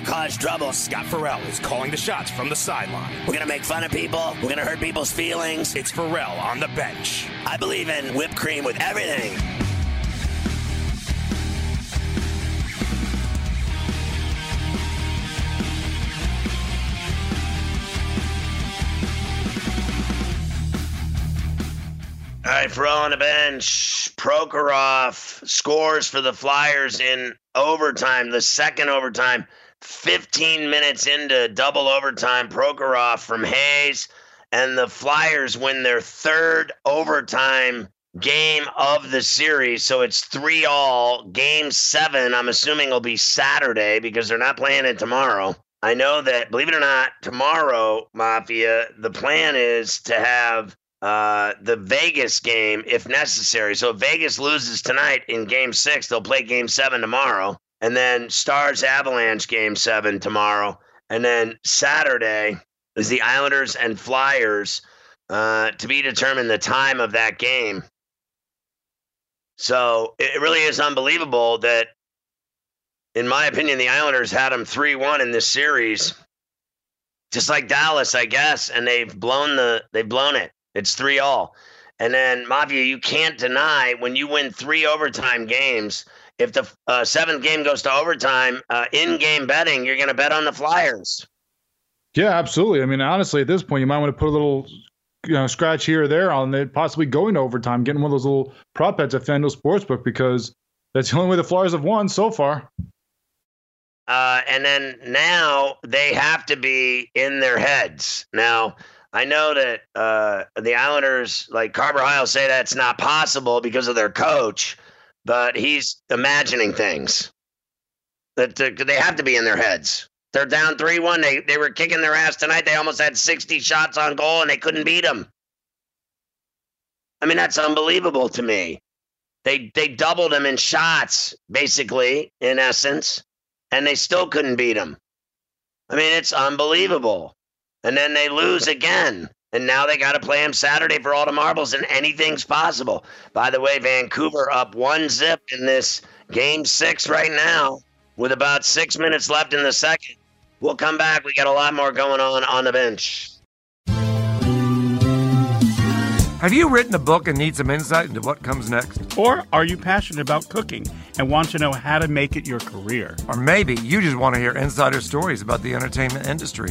Gonna cause trouble. Scott Farrell is calling the shots from the sideline. We're gonna make fun of people. We're gonna hurt people's feelings. It's Farrell on the bench. I believe in whipped cream with everything. All right, Farrell on the bench. Provorov scores for the Flyers in overtime, the second overtime. 15 minutes into double overtime, Provorov from Hayes, and the Flyers win their third overtime game of the series. So it's three all. Game seven, I'm assuming, will be Saturday because they're not playing it tomorrow. I know that, believe it or not, tomorrow, Mafia, the plan is to have uh, the Vegas game if necessary. So if Vegas loses tonight in game six, they'll play game seven tomorrow. And then Stars Avalanche game seven tomorrow. And then Saturday is the Islanders and Flyers uh, to be determined the time of that game. So it really is unbelievable that, in my opinion, the Islanders had them 3 1 in this series. Just like Dallas, I guess, and they've blown the they've blown it. It's three all. And then Mafia, you can't deny when you win three overtime games. If the uh, seventh game goes to overtime, uh, in-game betting, you're going to bet on the Flyers. Yeah, absolutely. I mean, honestly, at this point, you might want to put a little, you know, scratch here or there on it, possibly going to overtime, getting one of those little prop bets at FanDuel Sportsbook because that's the only way the Flyers have won so far. Uh, and then now they have to be in their heads. Now, I know that uh, the Islanders, like Carver High, say that's not possible because of their coach, but he's imagining things that they have to be in their heads. They're down 3 1. They, they were kicking their ass tonight. They almost had 60 shots on goal and they couldn't beat them. I mean, that's unbelievable to me. They, they doubled them in shots, basically, in essence, and they still couldn't beat them. I mean, it's unbelievable and then they lose again. And now they got to play them Saturday for all the marbles, and anything's possible. By the way, Vancouver up one zip in this game six right now, with about six minutes left in the second. We'll come back. We got a lot more going on on the bench. Have you written a book and need some insight into what comes next? Or are you passionate about cooking and want to know how to make it your career? Or maybe you just want to hear insider stories about the entertainment industry.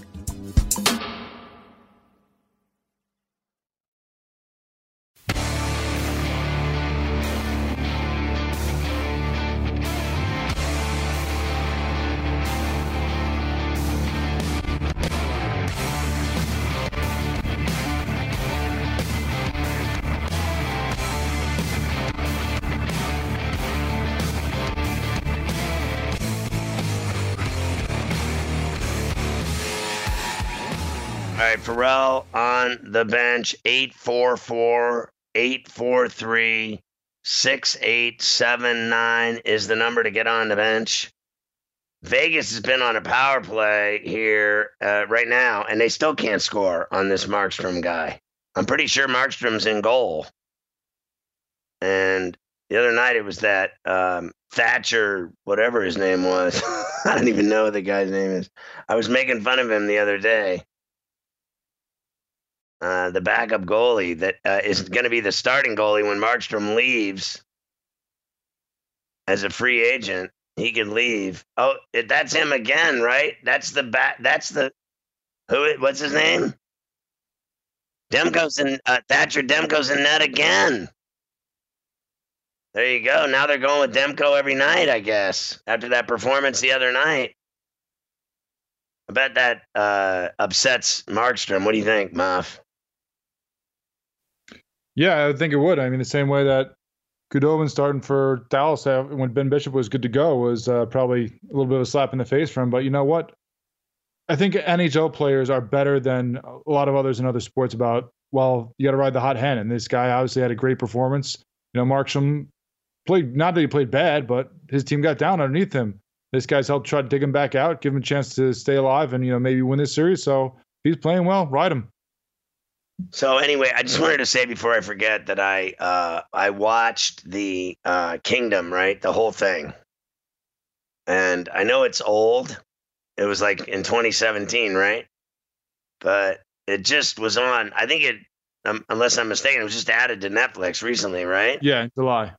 The bench, 844 843 6879 is the number to get on the bench. Vegas has been on a power play here uh, right now, and they still can't score on this Markstrom guy. I'm pretty sure Markstrom's in goal. And the other night it was that um, Thatcher, whatever his name was. I don't even know what the guy's name is. I was making fun of him the other day. Uh, the backup goalie that uh, is going to be the starting goalie when Markstrom leaves as a free agent. He can leave. Oh, that's him again, right? That's the bat. That's the who? What's his name? Demko's in uh, Thatcher. Demko's in net again. There you go. Now they're going with Demko every night, I guess. After that performance the other night. I bet that uh, upsets Markstrom. What do you think, Muff? Yeah, I think it would. I mean, the same way that Khudobin starting for Dallas uh, when Ben Bishop was good to go was uh, probably a little bit of a slap in the face for him. But you know what? I think NHL players are better than a lot of others in other sports about, well, you got to ride the hot hand. And this guy obviously had a great performance. You know, Markstrom played, not that he played bad, but his team got down underneath him. This guy's helped try to dig him back out, give him a chance to stay alive and, you know, maybe win this series. So he's playing well, ride him. So anyway, I just wanted to say before I forget that I uh, I watched the uh, Kingdom, right, the whole thing, and I know it's old. It was like in 2017, right? But it just was on. I think it, um, unless I'm mistaken, it was just added to Netflix recently, right? Yeah, July.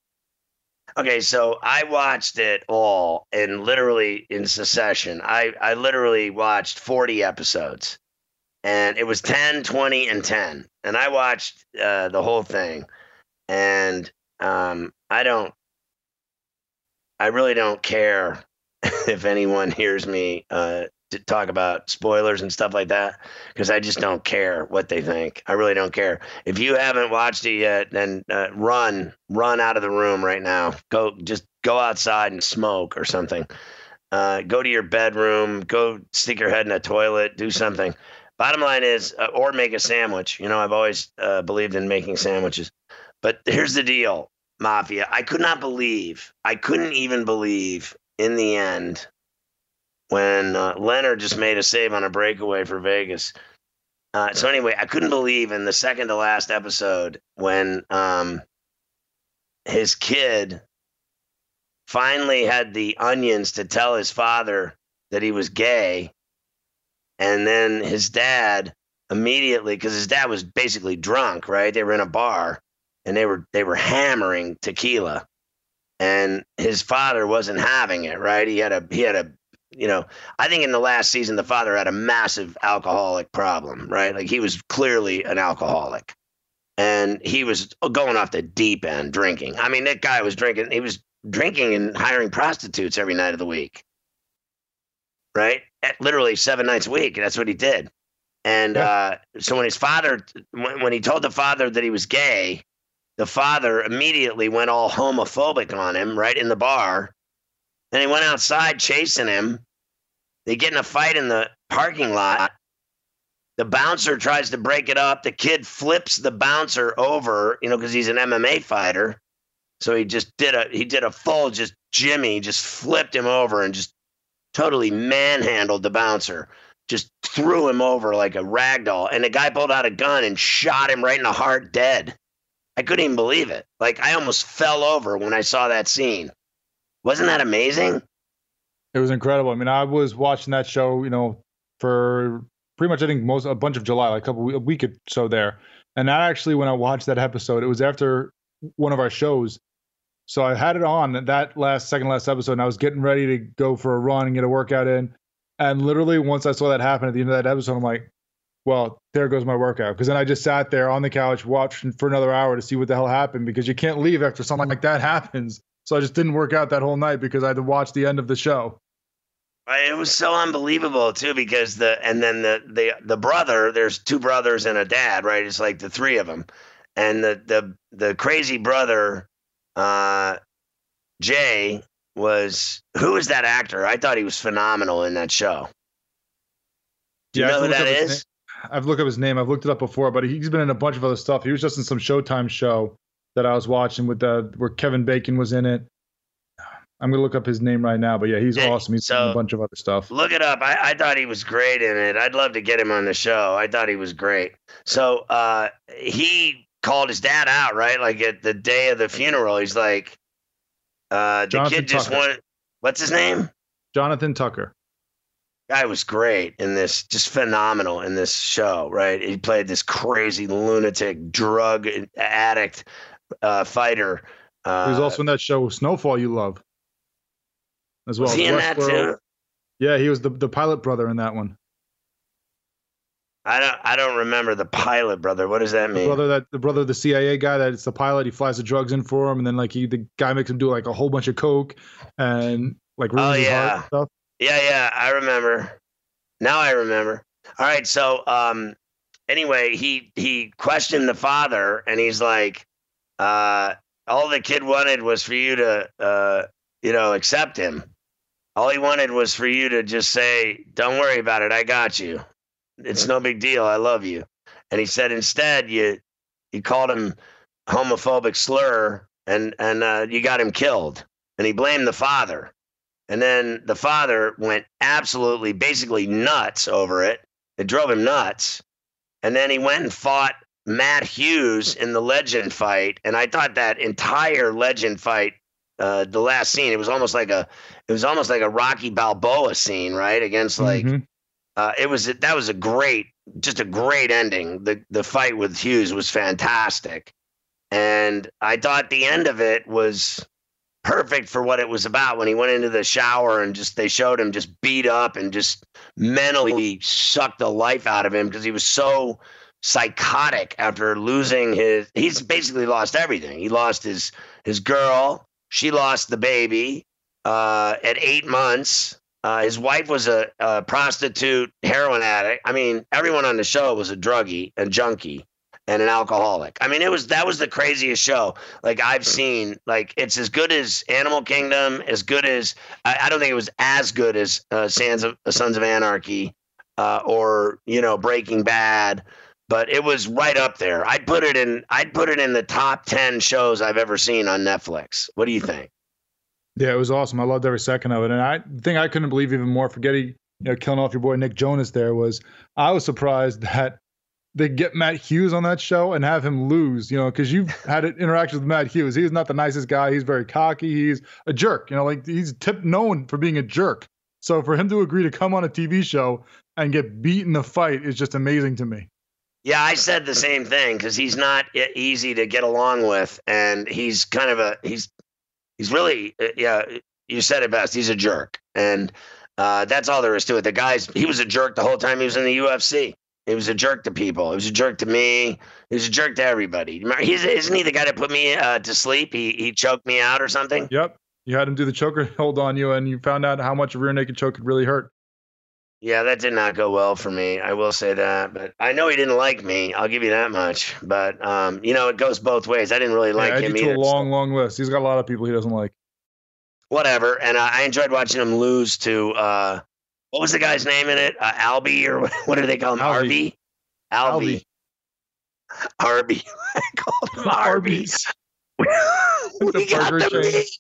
Okay, so I watched it all in literally in succession. I I literally watched 40 episodes and it was 10 20 and 10 and i watched uh, the whole thing. And um, i don't i really don't care if anyone hears me uh, talk about spoilers and stuff like that because i just don't care what they think. I really don't care. If you haven't watched it yet then uh, run run out of the room right now. Go just go outside and smoke or something. Uh, go to your bedroom go stick your head in a toilet do something Bottom line is, uh, or make a sandwich. You know, I've always uh, believed in making sandwiches. But here's the deal, Mafia. I could not believe, I couldn't even believe in the end when uh, Leonard just made a save on a breakaway for Vegas. Uh, so anyway, I couldn't believe in the second to last episode when um, his kid finally had the onions to tell his father that he was gay and then his dad immediately, because his dad was basically drunk, right? They were in a bar and they were they were hammering tequila, and his father wasn't having it, right? He had a he had a you know, I think in the last season the father had a massive alcoholic problem, right? Like he was clearly an alcoholic. And he was going off the deep end drinking. I mean, that guy was drinking, he was drinking and hiring prostitutes every night of the week. Right? Literally seven nights a week. That's what he did. And yeah. uh, so when his father, when, when he told the father that he was gay, the father immediately went all homophobic on him right in the bar. And he went outside chasing him. They get in a fight in the parking lot. The bouncer tries to break it up. The kid flips the bouncer over, you know, because he's an MMA fighter. So he just did a he did a full just Jimmy, just flipped him over and just totally manhandled the bouncer, just threw him over like a rag doll. And the guy pulled out a gun and shot him right in the heart, dead. I couldn't even believe it. Like, I almost fell over when I saw that scene. Wasn't that amazing? It was incredible. I mean, I was watching that show, you know, for pretty much I think most a bunch of July, like a couple a week or so there. And that actually, when I watched that episode, it was after one of our shows, so I had it on that last second last episode, and I was getting ready to go for a run and get a workout in. And literally, once I saw that happen at the end of that episode, I'm like, well, there goes my workout. Because then I just sat there on the couch watching for another hour to see what the hell happened because you can't leave after something like that happens. So I just didn't work out that whole night because I had to watch the end of the show. It was so unbelievable too because the and then the the the brother there's two brothers and a dad right it's like the three of them and the the the crazy brother uh, Jay was who is that actor? I thought he was phenomenal in that show. Do you yeah, know who that is? I've looked up his name. I've looked it up before, but he's been in a bunch of other stuff. He was just in some Showtime show that I was watching with the where Kevin Bacon was in it. I'm gonna look up his name right now, but yeah, he's awesome. He's so- in a bunch of other stuff. Look it up. I, I thought he was great in it. I'd love to get him on the show. I thought he was great. So uh, he called his dad out, right? Like at the day of the funeral, he's like, uh, the Jonathan kid just Tucker. wanted. What's his name? Jonathan Tucker. Guy was great in this, just phenomenal in this show, right? He played this crazy lunatic drug addict uh, fighter. Uh, He was also in that show Snowfall you love. As well. was he in that too? Yeah, he was the, the pilot brother in that one. I don't. I don't remember the pilot, brother. What does that The mean? brother that the brother the CIA guy that it's the pilot, he flies the drugs in for him, and then like he the guy makes him do like a whole bunch of coke and like Oh, yeah. Yeah, yeah, I remember. Now I remember. All right, so um anyway, he he questioned the father and he's like uh all the kid wanted was for you to uh you know, accept him. All he wanted was for you to just say, "Don't worry about it. I got you. It's no big deal. I love you." And he said instead you you called him homophobic slur and and uh, you got him killed. And he blamed the father. And then the father went absolutely, basically nuts over it. It drove him nuts. And then he went and fought Matt Hughes in the legend fight. And I thought that entire legend fight, uh, the last scene, it was almost like a, it was almost like a Rocky Balboa scene, right? Against like, Mhm. Uh, it was that was a great, just a great ending. The the fight with Hughes was fantastic, and I thought the end of it was perfect for what it was about. When he went into the shower and just they showed him just beat up and just mentally sucked the life out of him because he was so psychotic after losing his. He's basically lost everything. He lost his his girl. She lost the baby uh, at eight months. Uh, his wife was a, a prostitute, heroin addict. I mean, everyone on the show was a druggie and junkie and an alcoholic. I mean, it was that was the craziest show like I've seen. Like it's as good as Animal Kingdom, as good as I, I don't think it was as good as uh, Sons of Sons of Anarchy uh, or you know Breaking Bad. But it was right up there. I'd put it in. I'd put it in the top ten shows I've ever seen on Netflix. What do you think? Yeah, it was awesome. I loved every second of it. And I the thing I couldn't believe even more, forgetting you know, killing off your boy Nick Jonas there was I was surprised that they get Matt Hughes on that show and have him lose, you know, because you've had interactions with Matt Hughes. He's not the nicest guy. He's very cocky. He's a jerk. You know, like he's tip known for being a jerk. So for him to agree to come on a TV show and get beat in the fight is just amazing to me. Yeah, I said the same thing because he's not easy to get along with, and he's kind of a he's he's really uh, yeah. You said it best. He's a jerk, and uh, that's all there is to it. The guy's he was a jerk the whole time he was in the UFC. He was a jerk to people. He was a jerk to me. He was a jerk to everybody. He's isn't he the guy that put me uh, to sleep? He he choked me out or something. Yep. You had him do the choker hold on you, and you found out how much a rear naked choke could really hurt. Yeah, that did not go well for me. I will say that. But I know he didn't like me. I'll give you that much. But um, you know, it goes both ways. I didn't really like yeah, him you to either. a long, long list. He's got a lot of people he doesn't like. whatever. And uh, I enjoyed watching him lose to uh, what was the guy's name in it? Uh, Albie or what, what do they call him? Albie. Albie. Albie. Arby. I called him Arby's. we The got the meat.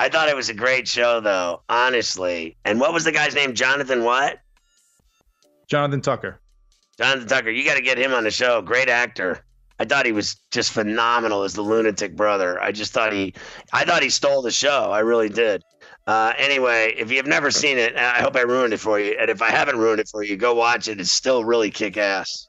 I thought it was a great show, though, honestly. And what was the guy's name? Jonathan what? Jonathan Tucker. Jonathan Tucker. You got to get him on the show. Great actor. I thought he was just phenomenal as the lunatic brother. I just thought he, I thought he stole the show. I really did. Uh, anyway, if you've never seen it, I hope I ruined it for you. And if I haven't ruined it for you, go watch it. It's still really kick ass.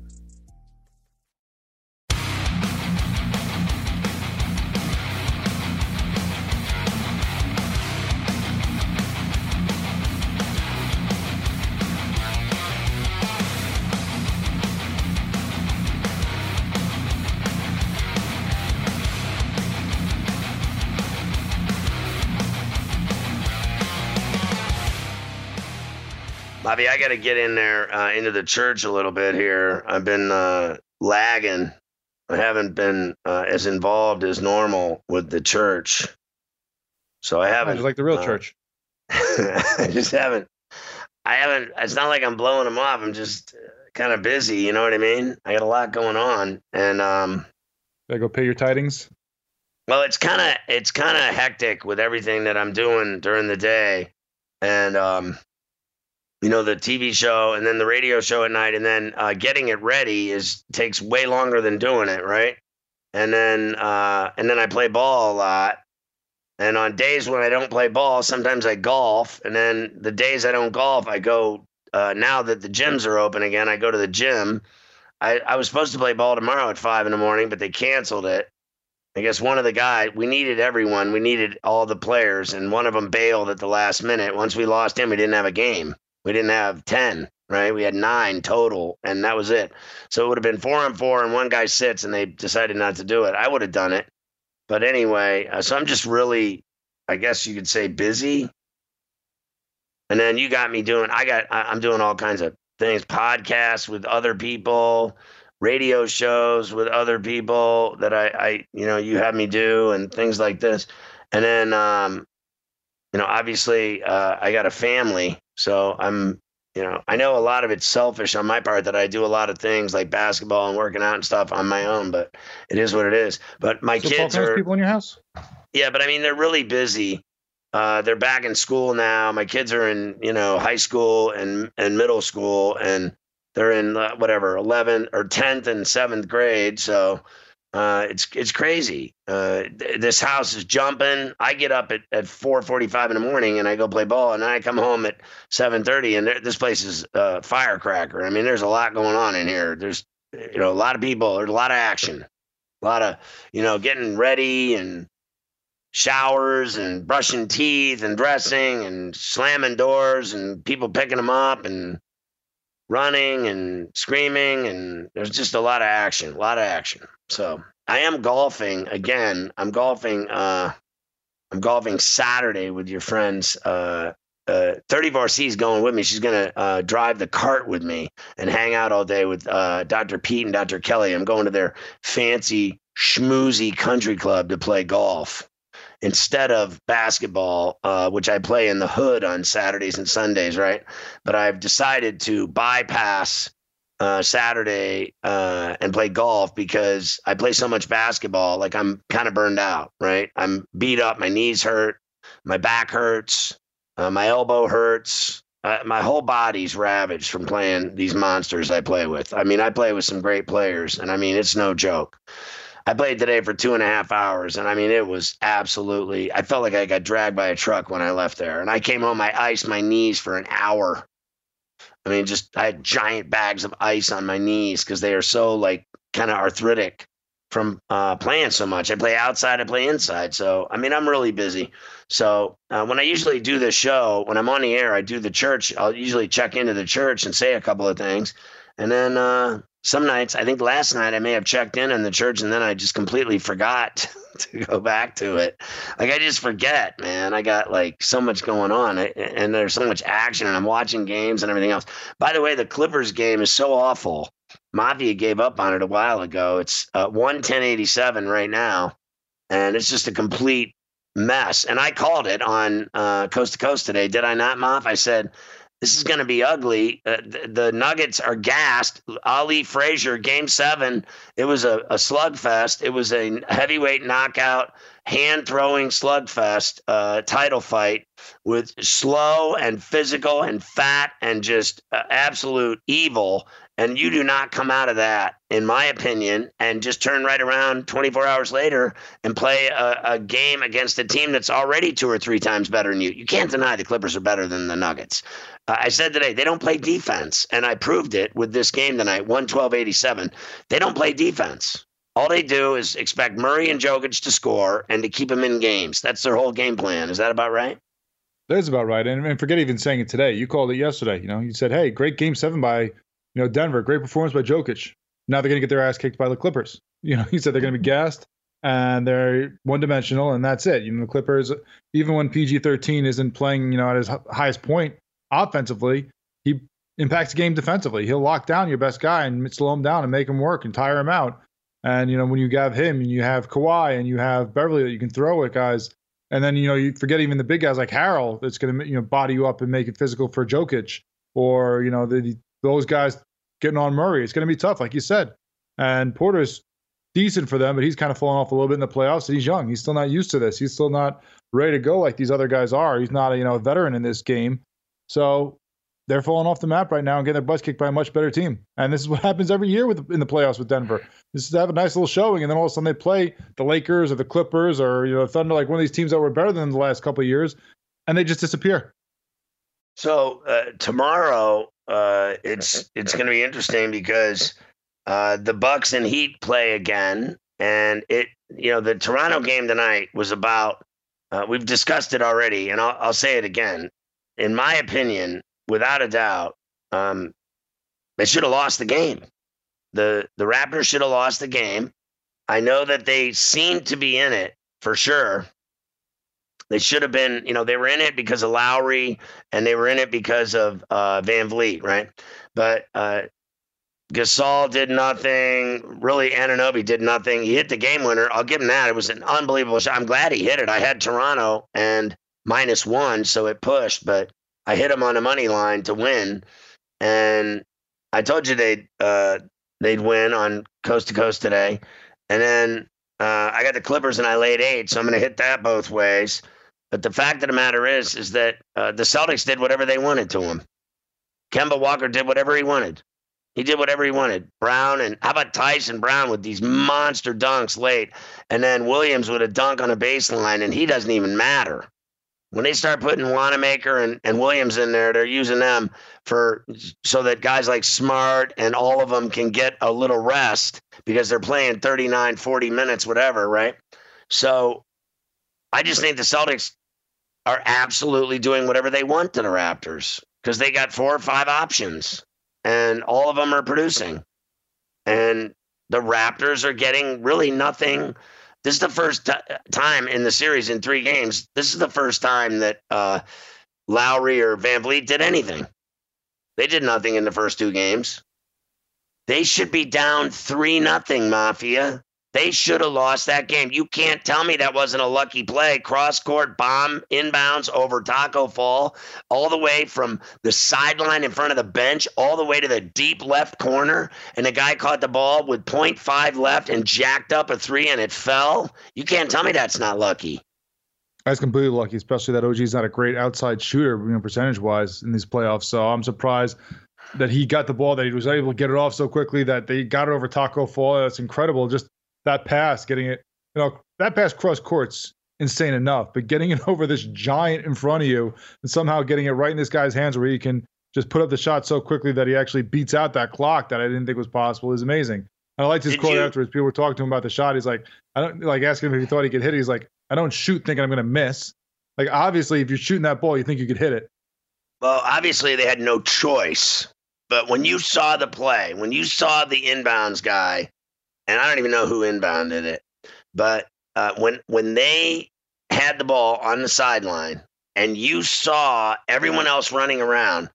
Bobby, I got to get in there uh, into the church a little bit here. I've been uh, lagging. I haven't been uh, as involved as normal with the church, so I haven't. Like the real uh, church. I just haven't. I haven't. It's not like I'm blowing them off. I'm just kind of busy. You know what I mean? I got a lot going on, and um, Gotta go pay your tidings. well, it's kind of it's kind of hectic with everything that I'm doing during the day, and um, you know the TV show and then the radio show at night, and then uh, getting it ready is takes way longer than doing it, right? And then uh, and then I play ball a lot, and on days when I don't play ball, sometimes I golf, and then the days I don't golf, I go. Uh, now that the gyms are open again, I go to the gym. I, I was supposed to play ball tomorrow at five in the morning, but they canceled it. I guess one of the guys, we needed everyone. We needed all the players, and one of them bailed at the last minute. Once we lost him, we didn't have a game. We didn't have 10, right? We had nine total, and that was it. So it would have been four on four, and one guy sits, and they decided not to do it. I would have done it. But anyway, uh, so I'm just really, I guess you could say, busy. And then you got me doing, I got, I'm doing all kinds of things, podcasts with other people, radio shows with other people that I, I, you know, you have me do and things like this. And then, um, you know, obviously, uh, I got a family, so I'm, you know, I know a lot of it's selfish on my part that I do a lot of things like basketball and working out and stuff on my own, but it is what it is. But my So kids are, people in your house? yeah, but I mean, they're really busy. Uh, they're back in school now. My kids are in, you know, high school and and middle school, and they're in uh, whatever 11th or 10th and 7th grade. So uh, it's it's crazy. Uh, th- this house is jumping. I get up at, at 4:45 in the morning and I go play ball, and I come home at 7:30, and there, this place is a firecracker. I mean, there's a lot going on in here. There's you know a lot of people. There's a lot of action. A lot of you know getting ready and showers and brushing teeth and dressing and slamming doors and people picking them up and running and screaming and there's just a lot of action a lot of action so i am golfing again i'm golfing uh i'm golfing saturday with your friends uh uh, 34 C is going with me. She's going to uh, drive the cart with me and hang out all day with uh, Dr. Pete and Dr. Kelly. I'm going to their fancy schmoozy country club to play golf instead of basketball, uh, which I play in the hood on Saturdays and Sundays, right? But I've decided to bypass uh, Saturday uh, and play golf because I play so much basketball. Like I'm kind of burned out, right? I'm beat up. My knees hurt. My back hurts. Uh, my elbow hurts. Uh, my whole body's ravaged from playing these monsters I play with. I mean, I play with some great players, and I mean, it's no joke. I played today for two and a half hours, and I mean, it was absolutely. I felt like I got dragged by a truck when I left there, and I came home. I iced my knees for an hour. I mean, just I had giant bags of ice on my knees because they are so like kind of arthritic from uh, playing so much. I play outside, I play inside. So I mean, I'm really busy. So uh, when I usually do this show, when I'm on the air, I do the church. I'll usually check into the church and say a couple of things, and then uh, some nights, I think last night I may have checked in in the church and then I just completely forgot to go back to it. Like I just forget, man. I got like so much going on and there's so much action and I'm watching games and everything else. By the way, the Clippers game is so awful. Mafia gave up on it a while ago. It's uh, 11087 right now and it's just a complete mess. And I called it on uh, Coast to Coast today. Did I not, Moff? I said, this is going to be ugly. Uh, the, the, Nuggets are gassed. Ali Frazier, game seven, it was a, a slugfest. It was a heavyweight knockout, hand throwing slugfest uh, title fight with slow and physical and fat and just uh, absolute evil. And you do not come out of that, in my opinion, and just turn right around 24 hours later and play a, a, game against a team that's already two or three times better than you. You can't deny the Clippers are better than the Nuggets. Uh, I said today, they don't play defense. And I proved it with this game tonight, 112 87. They don't play defense. All they do is expect Murray and Jokic to score and to keep them in games. That's their whole game plan. Is that about right? That is about right. And, and forget even saying it today. You called it yesterday. You know, you said, hey, great game seven by, you know, Denver. Great performance by Jokic. Now they're going to get their ass kicked by the Clippers. You know, he said they're going to be gassed and they're one dimensional and that's it. You know, the Clippers, even when PG 13 isn't playing, you know, at his highest point offensively, he impacts the game defensively. He'll lock down your best guy and slow him down and make him work and tire him out. And, you know, when you have him and you have Kawhi and you have Beverley that you can throw at guys, and then, you know, you forget even the big guys like Harrell that's going to, you know, body you up and make it physical for Jokic or, you know, the, those guys getting on Murray. It's going to be tough, like you said. And Porter's decent for them, but he's kind of fallen off a little bit in the playoffs. And he's young. He's still not used to this. He's still not ready to go like these other guys are. He's not a you know a veteran in this game. So they're falling off the map right now and getting their butts kicked by a much better team. And this is what happens every year with in the playoffs with Denver. This is have a nice little showing, and then all of a sudden they play the Lakers or the Clippers or you know Thunder, like one of these teams that were better than the last couple of years, and they just disappear. So uh, tomorrow, uh, it's it's going to be interesting because uh, the Bucks and Heat play again, and it you know the Toronto game tonight was about. Uh, we've discussed it already, and I'll, I'll say it again. In my opinion, without a doubt, um, they should have lost the game. the The Raptors should have lost the game. I know that they seem to be in it for sure. They should have been, you know, they were in it because of Lowry and they were in it because of uh, VanVleet, right? But uh, Gasol did nothing. Really, Anunoby did nothing. He hit the game winner. I'll give him that. It was an unbelievable shot. I'm glad he hit it. I had Toronto and minus one, so it pushed, but I hit him on a money line to win. And I told you they'd uh, they'd win on coast to coast today. And then uh, I got the Clippers and I laid eight, so I'm going to hit that both ways. But the fact of the matter is, is that uh, the Celtics did whatever they wanted to him. Kemba Walker did whatever he wanted. He did whatever he wanted. Brown and how about Tyson Brown with these monster dunks late, and then Williams with a dunk on a baseline, and he doesn't even matter. When they start putting Wanamaker and, and Williams in there, they're using them for so that guys like Smart and all of them can get a little rest because they're playing 39, 40 minutes, whatever, right? So I just think the Celtics are absolutely doing whatever they want to the Raptors because they got four or five options and all of them are producing. And the Raptors are getting really nothing. This is the first t- time in the series in three games. This is the first time that uh, Lowry or VanVleet did anything. They did nothing in the first two games. They should be down three nothing, Mafia. They should have lost that game. You can't tell me that wasn't a lucky play. Cross court bomb inbounds over Tacko Fall, all the way from the sideline in front of the bench, all the way to the deep left corner. And the guy caught the ball with 0.5 left and jacked up a three and it fell. You can't tell me that's not lucky. That's completely lucky, especially that OG's not a great outside shooter, you know, percentage wise in these playoffs. So I'm surprised that he got the ball, that he was able to get it off so quickly, that they got it over Tacko Fall. That's incredible. Just that pass, getting it, you know, that pass cross courts insane enough, but getting it over this giant in front of you and somehow getting it right in this guy's hands where he can just put up the shot so quickly that he actually beats out that clock that I didn't think was possible is amazing. And I liked his Did quote you? afterwards. People were talking to him about the shot. He's like, I don't like asking him if he thought he could hit it. He's like, I don't shoot thinking I'm going to miss. Like, obviously, if you're shooting that ball, you think you could hit it. Well, obviously, they had no choice. But when you saw the play, when you saw the inbounds guy and I don't even know who inbounded it, but uh, when when they had the ball on the sideline and you saw everyone else running around,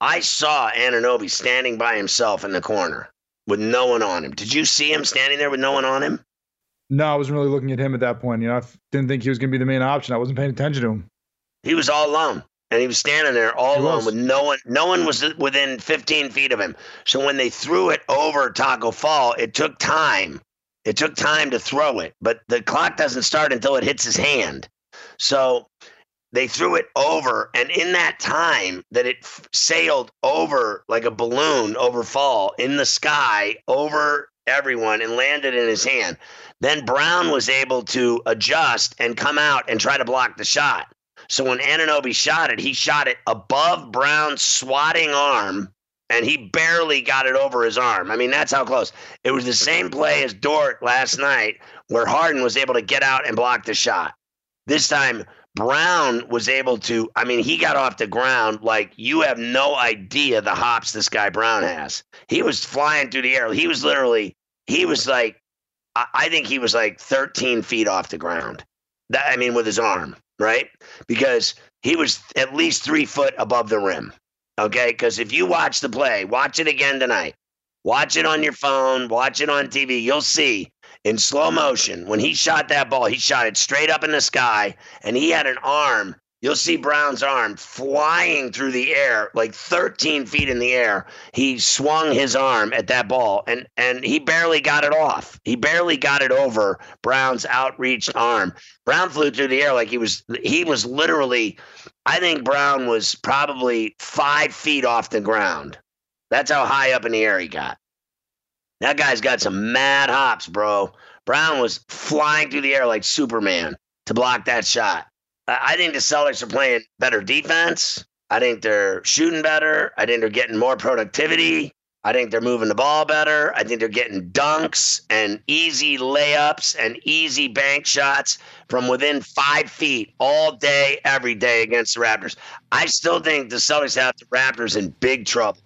I saw Anunoby standing by himself in the corner with no one on him. Did you see him standing there with no one on him? No, I wasn't really looking at him at that point. You know, I didn't think he was going to be the main option. I wasn't paying attention to him. He was all alone. And he was standing there all He alone was. with no one. No one was within 15 feet of him. So when they threw it over Tacko Fall, it took time. It took time to throw it, but the clock doesn't start until it hits his hand. So they threw it over, and in that time that it f- sailed over like a balloon over Fall in the sky over everyone and landed in his hand, then Brown was able to adjust and come out and try to block the shot. So when Anunoby shot it, he shot it above Brown's swatting arm, and he barely got it over his arm. I mean, that's how close. It was the same play as Dort last night, where Harden was able to get out and block the shot. This time, Brown was able to. I mean, he got off the ground like you have no idea the hops this guy Brown has. He was flying through the air. He was literally. He was like. I think he was like 13 feet off the ground. That I mean, with his arm, right? Because he was at least three foot above the rim. Okay, because if you watch the play, watch it again tonight. Watch it on your phone. Watch it on TV. You'll see in slow motion when he shot that ball. He shot it straight up in the sky, and he had an arm. You'll see Brown's arm flying through the air, like 13 feet in the air. He swung his arm at that ball, and and he barely got it off. He barely got it over Brown's outreached arm. Brown flew through the air like he was. He was literally. I think Brown was probably five feet off the ground. That's how high up in the air he got. That guy's got some mad hops, bro. Brown was flying through the air like Superman to block that shot. I think the Celtics are playing better defense. I think they're shooting better. I think they're getting more productivity. I think they're moving the ball better. I think they're getting dunks and easy layups and easy bank shots from within five feet all day, every day against the Raptors. I still think the Celtics have the Raptors in big trouble.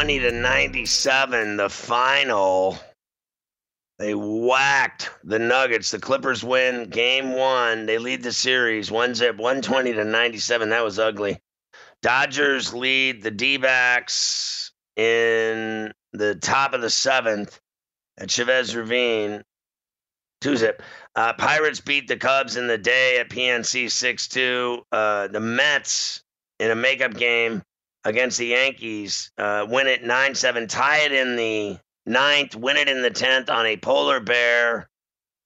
One twenty to ninety seven, the final. They whacked the Nuggets. The Clippers win game one. They lead the series. One zip, 120 to 97. That was ugly. Dodgers lead the D backs in the top of the seventh at Chavez Ravine. Two zip. Uh, Pirates beat the Cubs in the day at PNC 6 2. Uh, the Mets in a makeup game against the Yankees uh, win it 9 7, tie it in the ninth, win it in the 10th on a polar bear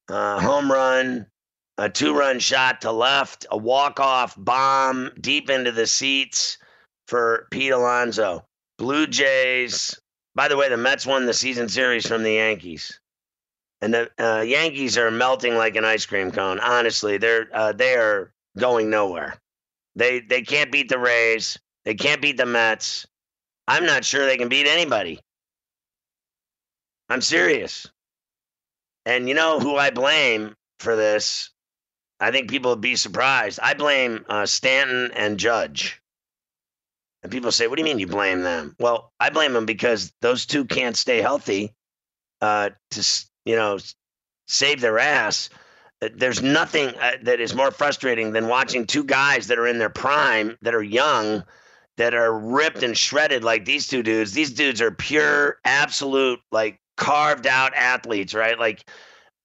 uh, home run, a two run shot to left, a walk off bomb deep into the seats for Pete Alonso. Blue Jays, by the way, the Mets won the season series from the Yankees. And the uh, Yankees are melting like an ice cream cone. Honestly, they're uh, they are going nowhere. They they can't beat the Rays. They can't beat the Mets. I'm not sure they can beat anybody. I'm serious. And you know who I blame for this? I think people would be surprised. I blame uh, Stanton and Judge. And people say, "What do you mean you blame them?" Well, I blame them because those two can't stay healthy uh, to you know save their ass. Uh, There's nothing uh, that is more frustrating than watching two guys that are in their prime, that are young, that are ripped and shredded like these two dudes. These dudes are pure, absolute, like carved out athletes, right? Like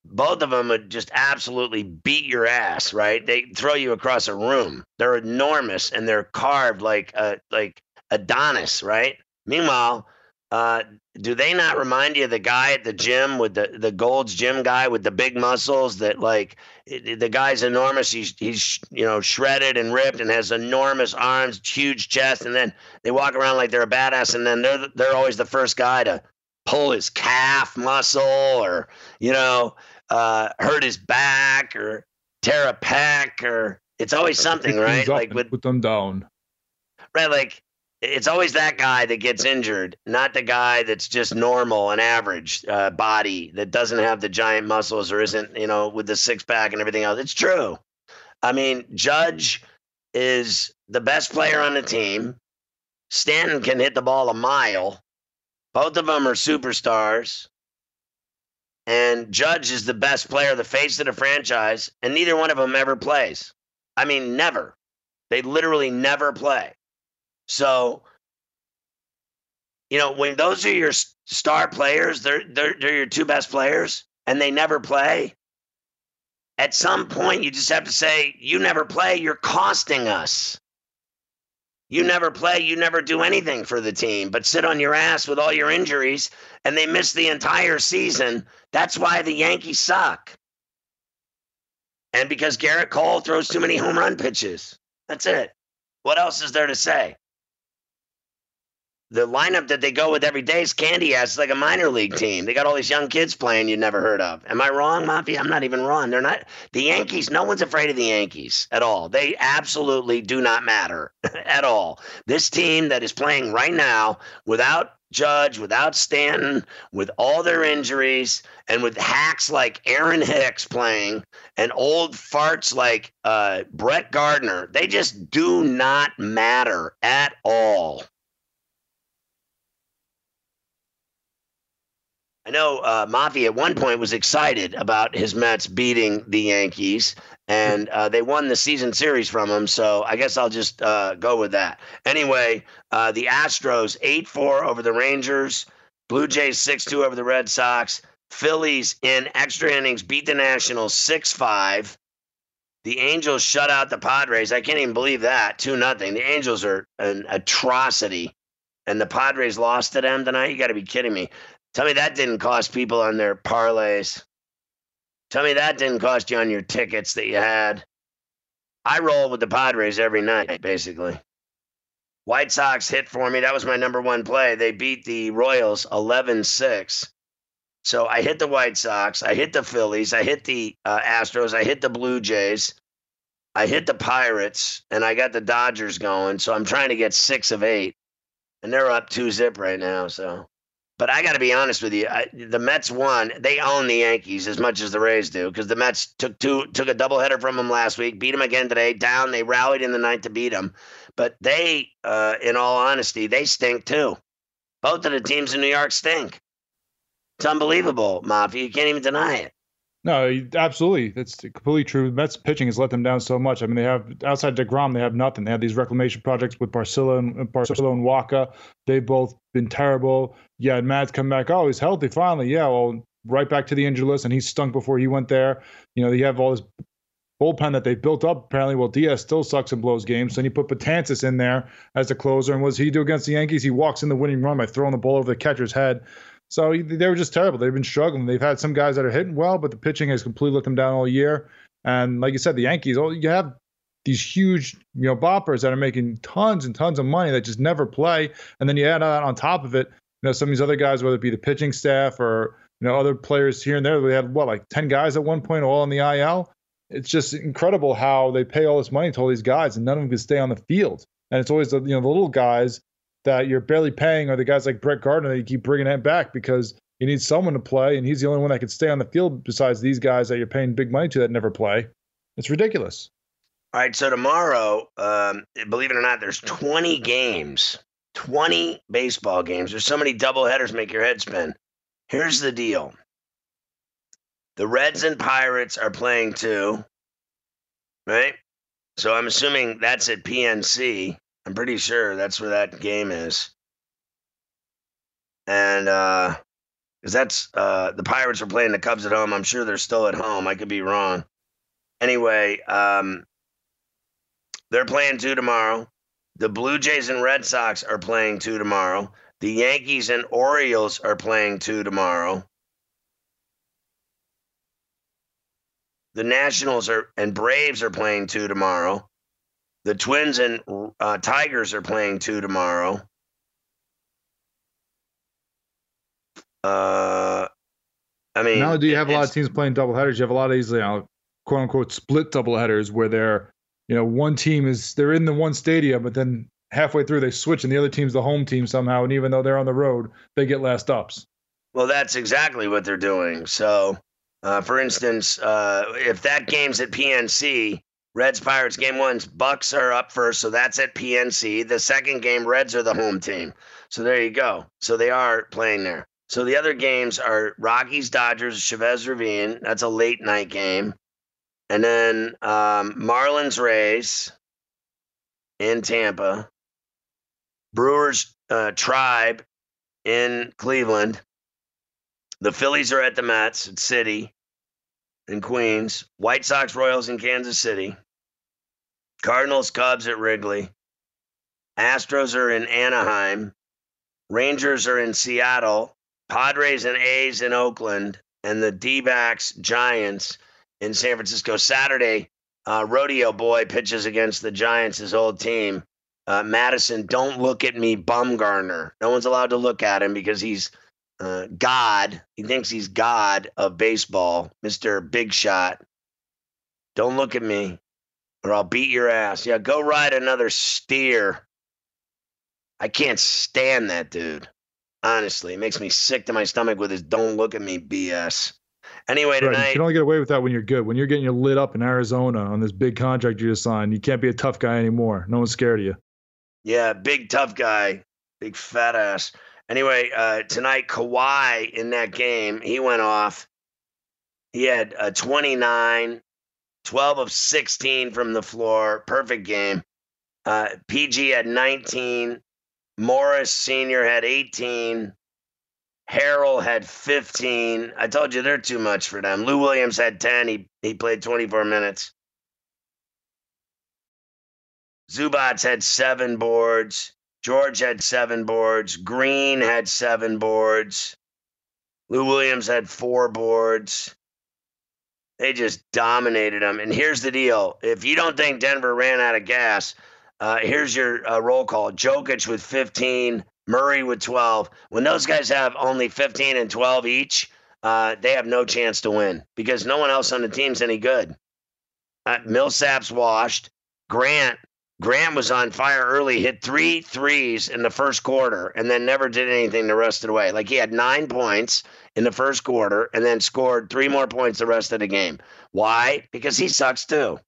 both of them would just absolutely beat your ass, right? They throw you across a room. They're enormous and they're carved like uh, like Adonis, right? Meanwhile, uh, do they not remind you of the guy at the gym with the the Gold's gym guy with the big muscles? That like the guy's enormous. He's he's you know shredded and ripped and has enormous arms, huge chest, and then they walk around like they're a badass, and then they're they're always the first guy to pull his calf muscle or you know uh, hurt his back or tear a pec or it's always something, right? Like with put them down. right, like it's always that guy that gets injured, not the guy that's just normal and average uh, body that doesn't have the giant muscles or isn't, you know, with the six pack and everything else. It's true. I mean, Judge is the best player on the team. Stanton can hit the ball a mile. Both of them are superstars. and Judge is the best player, the face of the franchise, and neither one of them ever plays. I mean, never. They literally never play. So, you know, when those are your star players, they're, they're, they're your two best players, and they never play. At some point, you just have to say, You never play, you're costing us. You never play, you never do anything for the team, but sit on your ass with all your injuries, and they miss the entire season. That's why the Yankees suck. And because Gerrit Cole throws too many home run pitches. That's it. What else is there to say? The lineup that they go with every day is candy ass. It's like a minor league team. They got all these young kids playing you never heard of. Am I wrong, Mafia? I'm not even wrong. They're not the Yankees. No one's afraid of the Yankees at all. They absolutely do not matter at all. This team that is playing right now without Judge, without Stanton, with all their injuries, and with hacks like Aaron Hicks playing, and old farts like uh, Brett Gardner, they just do not matter at all. I know uh, at one point was excited about his Mets beating the Yankees, and uh, they won the season series from him. So I guess I'll just uh, go with that. Anyway, uh, the Astros 8 4 over the Rangers, Blue Jays 6 2 over the Red Sox, Phillies in extra innings beat the Nationals 6 5. The Angels shut out the Padres. I can't even believe that. 2 nothing. The Angels are an atrocity. And the Padres lost to them tonight. You got to be kidding me. Tell me that didn't cost people on their parlays. Tell me that didn't cost you on your tickets that you had. I roll with the Padres every night, basically. White Sox hit for me. That was my number one play. They beat the Royals 11 6. So I hit the White Sox. I hit the Phillies. I hit the uh, Astros. I hit the Blue Jays. I hit the Pirates. And I got the Dodgers going. So I'm trying to get six of eight. And they're up two zip right now. So but I got to be honest with you, I, the Mets won. They own the Yankees as much as the Rays do because the Mets took two took a doubleheader from them last week, beat them again today. Down, they rallied in the ninth to beat them. But they, uh, in all honesty, they stink too. Both of the teams in New York stink. It's unbelievable, Mafia. You can't even deny it. No, absolutely. That's completely true. Mets pitching has let them down so much. I mean, they have outside Degrom, they have nothing. They have these reclamation projects with Porcello and Porcello and Wacha. They've both been terrible. Yeah, and Matz come back. Oh, he's healthy finally. Yeah, well, right back to the injured list, and he stunk before he went there. You know, you have all this bullpen that they built up. Apparently, well, Diaz still sucks and blows games. Then you put Betances in there as the closer, and what does he do against the Yankees? He walks in the winning run by throwing the ball over the catcher's head. So they were just terrible. They've been struggling. They've had some guys that are hitting well, but the pitching has completely let them down all year. And like you said, the Yankees, oh, you have these huge, you know, boppers that are making tons and tons of money that just never play. And then you add on, on top of it, you know, some of these other guys, whether it be the pitching staff or, you know, other players here and there, they had what, like 10 guys at one point all in the IL. It's just incredible how they pay all this money to all these guys and none of them can stay on the field. And it's always the, you know, the little guys that you're barely paying are the guys like Brett Gardner that you keep bringing it back because you need someone to play, and he's the only one that can stay on the field besides these guys that you're paying big money to that never play. It's ridiculous. All right, so tomorrow, um, believe it or not, there's 20 games, 20 baseball games. There's so many double headers, make your head spin. Here's the deal: the Reds and Pirates are playing too, right? So I'm assuming that's at PNC. I'm pretty sure that's where that game is. And uh because that's uh the Pirates are playing the Cubs at home. I'm sure they're still at home. I could be wrong. Anyway, um they're playing two tomorrow. The Blue Jays and Red Sox are playing two tomorrow. The Yankees and Orioles are playing two tomorrow. The Nationals are and Braves are playing two tomorrow. The Twins and uh, Tigers are playing two tomorrow. Uh, I mean, now do you have a lot of teams playing double headers? You have a lot of these, you know, quote unquote, split double headers where they're, you know, one team is they're in the one stadium, but then halfway through they switch and the other team's the home team somehow, and even though they're on the road, they get last ups. Well, that's exactly what they're doing. So, uh, for instance, uh, if that game's at PNC, Reds Pirates game one's Bucks are up first, so that's at PNC. The second game, Reds are the home team. So there you go. So they are playing there. So the other games are Rockies, Dodgers, Chavez Ravine. That's a late night game. And then um, Marlins, Rays in Tampa. Brewers, uh, Tribe in Cleveland. The Phillies are at the Mets at City in Queens. White Sox, Royals in Kansas City. Cardinals, Cubs at Wrigley. Astros are in Anaheim. Rangers are in Seattle. Padres and A's in Oakland. And the D backs, Giants in San Francisco. Saturday, uh, Rodeo Boy pitches against the Giants, his old team. Uh, Madison, don't look at me, Bumgarner. No one's allowed to look at him because he's uh, God. He thinks he's God of baseball, Mr. Big Shot. Don't look at me or I'll beat your ass. Yeah, go ride another steer. I can't stand that dude. Honestly, it makes me sick to my stomach with his don't look at me BS. Anyway, tonight. Right. You can only get away with that when you're good. When you're getting your lit up in Arizona on this big contract you just signed, you can't be a tough guy anymore. No one's scared of you. Yeah, big tough guy, big fat ass. Anyway, uh, tonight Kawhi in that game, he went off. He had a 29, 12 of 16 from the floor, perfect game. Uh, PG had 19, Morris Senior had 18, Harrell had 15. I told you they're too much for them. Lou Williams had 10. He he played 24 minutes. Zubac had seven boards. George had seven boards. Green had seven boards. Lou Williams had four boards. They just dominated them. And here's the deal if you don't think Denver ran out of gas, uh, here's your uh, roll call Jokic with 15, Murray with 12. When those guys have only 15 and 12 each, uh, they have no chance to win because no one else on the team's any good. Uh, Millsap's washed. Grant Grant was on fire early, hit three threes in the first quarter, and then never did anything the rest of the way. Like he had nine points in the first quarter and then scored three more points the rest of the game. Why? Because he sucks too.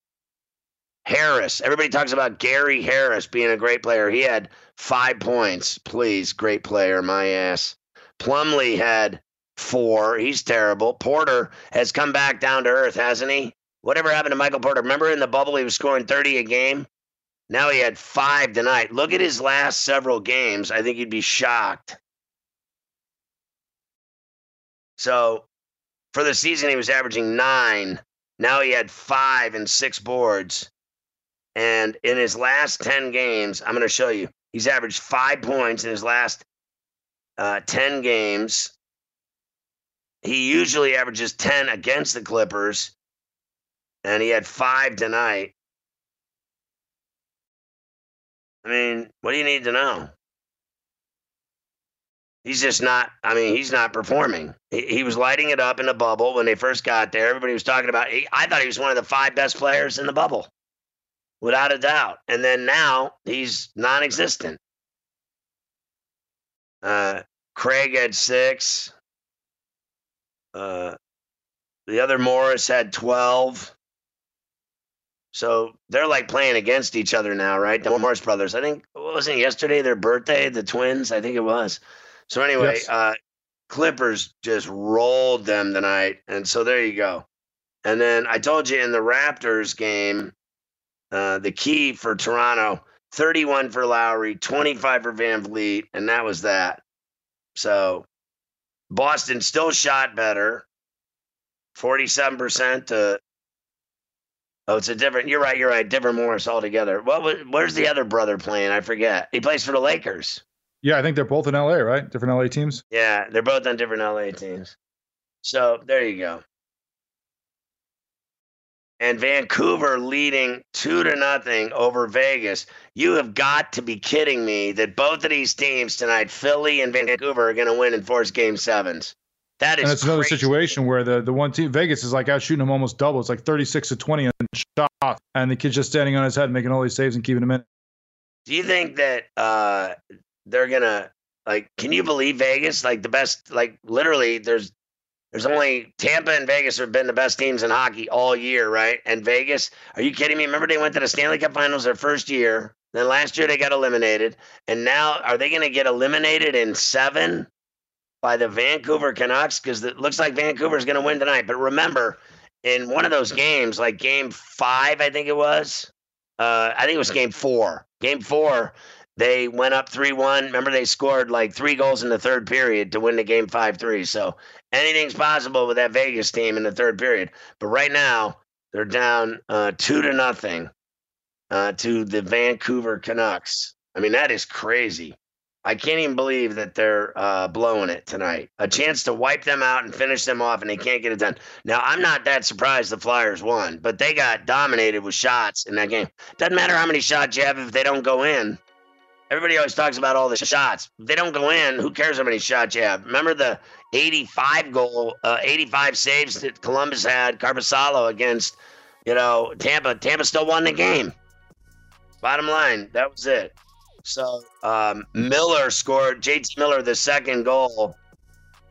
Harris, everybody talks about Gary Harris being a great player. He had five points. Please, great player, my ass. Plumlee had four. He's terrible. Porter has come back down to earth, hasn't he? Whatever happened to Michael Porter? Remember in the bubble, he was scoring 30 a game? Now he had five tonight. Look at his last several games. I think you'd be shocked. So for the season, he was averaging nine. Now he had five and six boards. And in his last 10 games, I'm going to show you, he's averaged five points in his last uh, 10 games. He usually averages 10 against the Clippers, and he had five tonight. I mean, what do you need to know? He's just not, I mean, he's not performing. He, he was lighting it up in the bubble when they first got there. Everybody was talking about, he, I thought he was one of the five best players in the bubble, without a doubt. And then now he's non existent. Uh, Craig had six. Uh, the other Morris had 12. So they're like playing against each other now, right? The Morris brothers. I think wasn't yesterday their birthday, the twins. I think it was. So anyway, yes. uh, Clippers just rolled them tonight, and so there you go. And then I told you in the Raptors game, uh, the key for Toronto: thirty-one for Lowry, twenty-five for VanVleet, and that was that. So Boston still shot better, forty-seven percent to Oh, it's a different. You're right. You're right. Different Morris altogether. What was? Where's the other brother playing? I forget. He plays for the Lakers. Yeah, I think they're both in LA, right? Different LA teams. Yeah, they're both on different LA teams. So there you go. And Vancouver leading two to nothing over Vegas. You have got to be kidding me that both of these teams tonight, Philly and Vancouver, are going to win and force game sevens. That is. And it's another situation where the the one team Vegas is like out shooting him almost double. It's like thirty six to twenty on shot, and the kid's just standing on his head, making all these saves and keeping him in. Do you think that uh, they're gonna like? Can you believe Vegas? Like the best, like literally, there's there's only Tampa and Vegas have been the best teams in hockey all year, right? And Vegas, are you kidding me? Remember they went to the Stanley Cup Finals their first year. Then last year they got eliminated, and now are they going to get eliminated in seven? By the Vancouver Canucks because it looks like Vancouver's going to win tonight. But remember, in one of those games, like game five, I think it was, uh, I think it was game four. Game four, they went up 3 1. Remember, they scored like three goals in the third period to win the game 5 3. So anything's possible with that Vegas team in the third period. But right now, they're down uh, two to nothing uh, to the Vancouver Canucks. I mean, that is crazy. I can't even believe that they're uh, blowing it tonight. A chance to wipe them out and finish them off, and they can't get it done. Now, I'm not that surprised the Flyers won, but they got dominated with shots in that game. Doesn't matter how many shots you have if they don't go in. Everybody always talks about all the shots. If they don't go in, who cares how many shots you have? Remember the 85 goal, uh, 85 saves that Columbus had, Korpisalo against, you know, Tampa. Tampa still won the game. Bottom line, that was it. So um, Miller scored. JT Miller the second goal.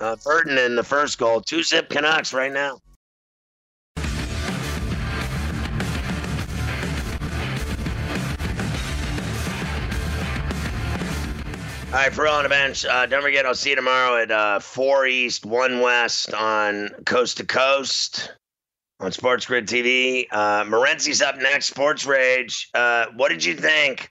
Uh, Burton in the first goal. Two zip Canucks right now. All right, for on the bench. Uh, don't forget, I'll see you tomorrow at uh, 4 East, 1 West on Coast to Coast on Sports Grid TV. Uh, Morency's up next, Sports Rage. Uh, what did you think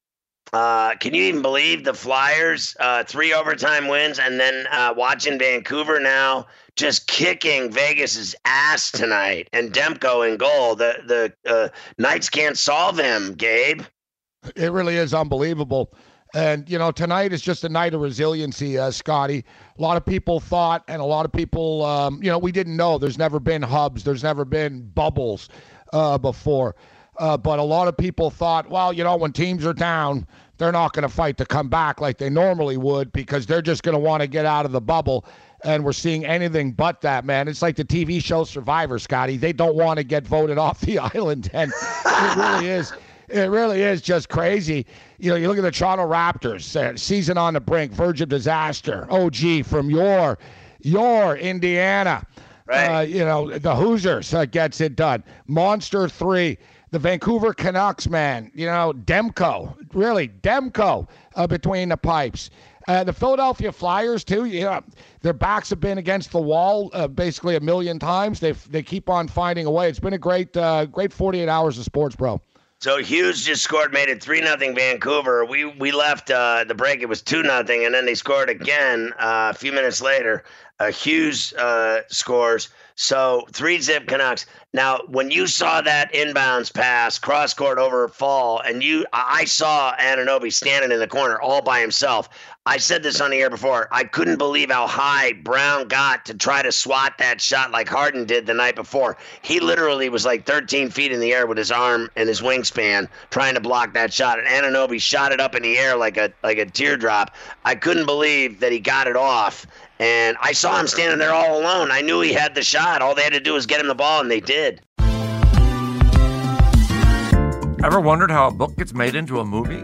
uh, can you even believe the Flyers uh, three overtime wins and then uh, watching Vancouver now just kicking Vegas's ass tonight and Demko in goal? The the uh, Knights can't solve him, Gabe. It really is unbelievable. And you know, tonight is just a night of resiliency, uh, Scotty. A lot of people thought, and a lot of people, um, you know, we didn't know. There's never been hubs. There's never been bubbles uh, before. Uh, but a lot of people thought, well, you know, when teams are down, they're not going to fight to come back like they normally would because they're just going to want to get out of the bubble. And we're seeing anything but that, man. It's like the TV show Survivor, Scotty. They don't want to get voted off the island. And it really is. It really is just crazy. You know, you look at the Toronto Raptors, uh, season on the brink, verge of disaster. OG from your, your Indiana. Right. Uh, you know, the Hoosiers uh, gets it done. Monster 3 the Vancouver Canucks, man. You know, Demko, really Demko uh, between the pipes. Uh, the Philadelphia Flyers too. You know, their backs have been against the wall uh, basically a million times. They they keep on finding a way. It's been a great uh, great 48 hours of sports, bro. So Hughes just scored, made it three nothing Vancouver. We we left uh, the break; it was two nothing, and then they scored again uh, a few minutes later. Uh, Hughes uh, scores. So three zip Canucks. Now, when you saw that inbounds pass cross court over Fall, and you, I saw Anunoby standing in the corner all by himself. I said this on the air before. I couldn't believe how high Brown got to try to swat that shot like Harden did the night before. He literally was like 13 feet in the air with his arm and his wingspan trying to block that shot, and Anunoby shot it up in the air like a like a teardrop. I couldn't believe that he got it off and I saw him standing there all alone. I knew he had the shot. All they had to do was get him the ball, and they did. Ever wondered how a book gets made into a movie?